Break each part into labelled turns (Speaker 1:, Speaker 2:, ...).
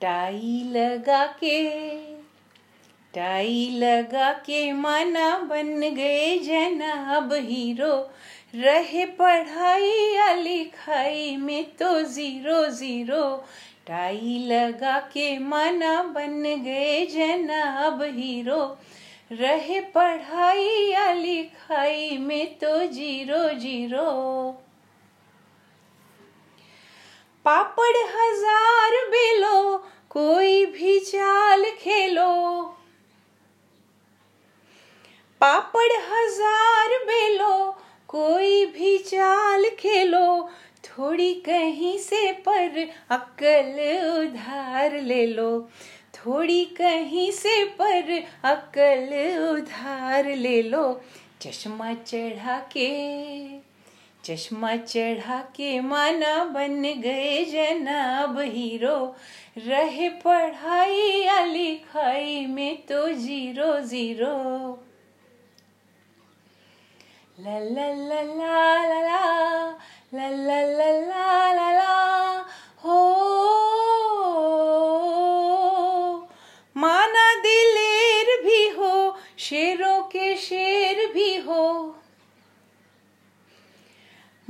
Speaker 1: Tie लगा के, tie लगा के माना बन गए जनाब हीरो रहे पढ़ाई या लिखाई में तो ज़ीरो ज़ीरो। टाई लगा के माना बन गए जनाब हीरो रहे पढ़ाई या लिखाई में तो ज़ीरो ज़ीरो पापड़ हज़ार बेलो कोई भी चाल खेलो। पापड़ हज़ार बेलो, कोई भी चाल खेलो। थोड़ी कहीं से पर अक्ल उधार ले लो। थोड़ी कहीं से पर अक्ल उधार ले लो। चश्मा चढ़ा के चश्मा चढ़ा के माना बन गए जनाब हीरो रहे पढ़ाई या लिखाई में तो ज़ीरो ज़ीरो ला ला ला ला ला ला ला ला ला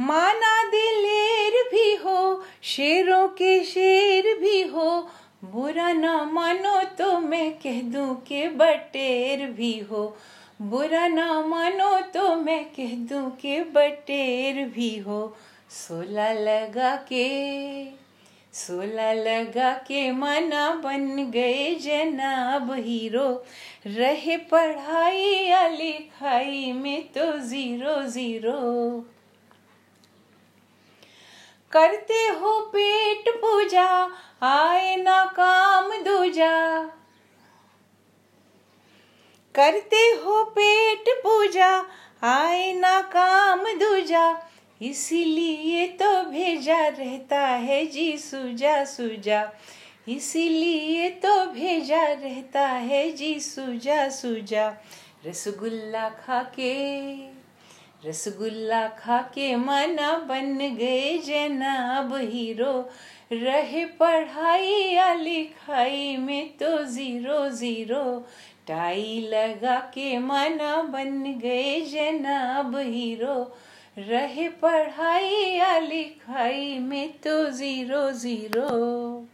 Speaker 1: माना दिलेर भी हो, शेरों के शेर भी हो। बुरा ना मानो तो मैं कह दूँ के बटेर भी हो। बुरा ना मानो तो मैं कह दूँ के बटेर भी हो। सोला लगा के, सोला लगा के माना बन गए जनाब हीरो। रहे पढ़ाई या लिखाई में तो ज़ीरो ज़ीरो। करते हो पेट पूजा आए ना काम दूजा। करते हो पेट पूजा आए ना काम दूजा। इसीलिए तो भेजा रहता है जी सुजा सुजा। इसीलिए तो भेजा रहता है जी सुजा सुजा। रसगुल्ला खा के रसगुल्ला खा के माना बन गए जनाब हीरो। रहे पढ़ाई या लिखाई में तो ज़ीरो ज़ीरो। टाई लगा के माना बन गए जनाब हीरो। रहे पढ़ाई या लिखाई में तो ज़ीरो ज़ीरो।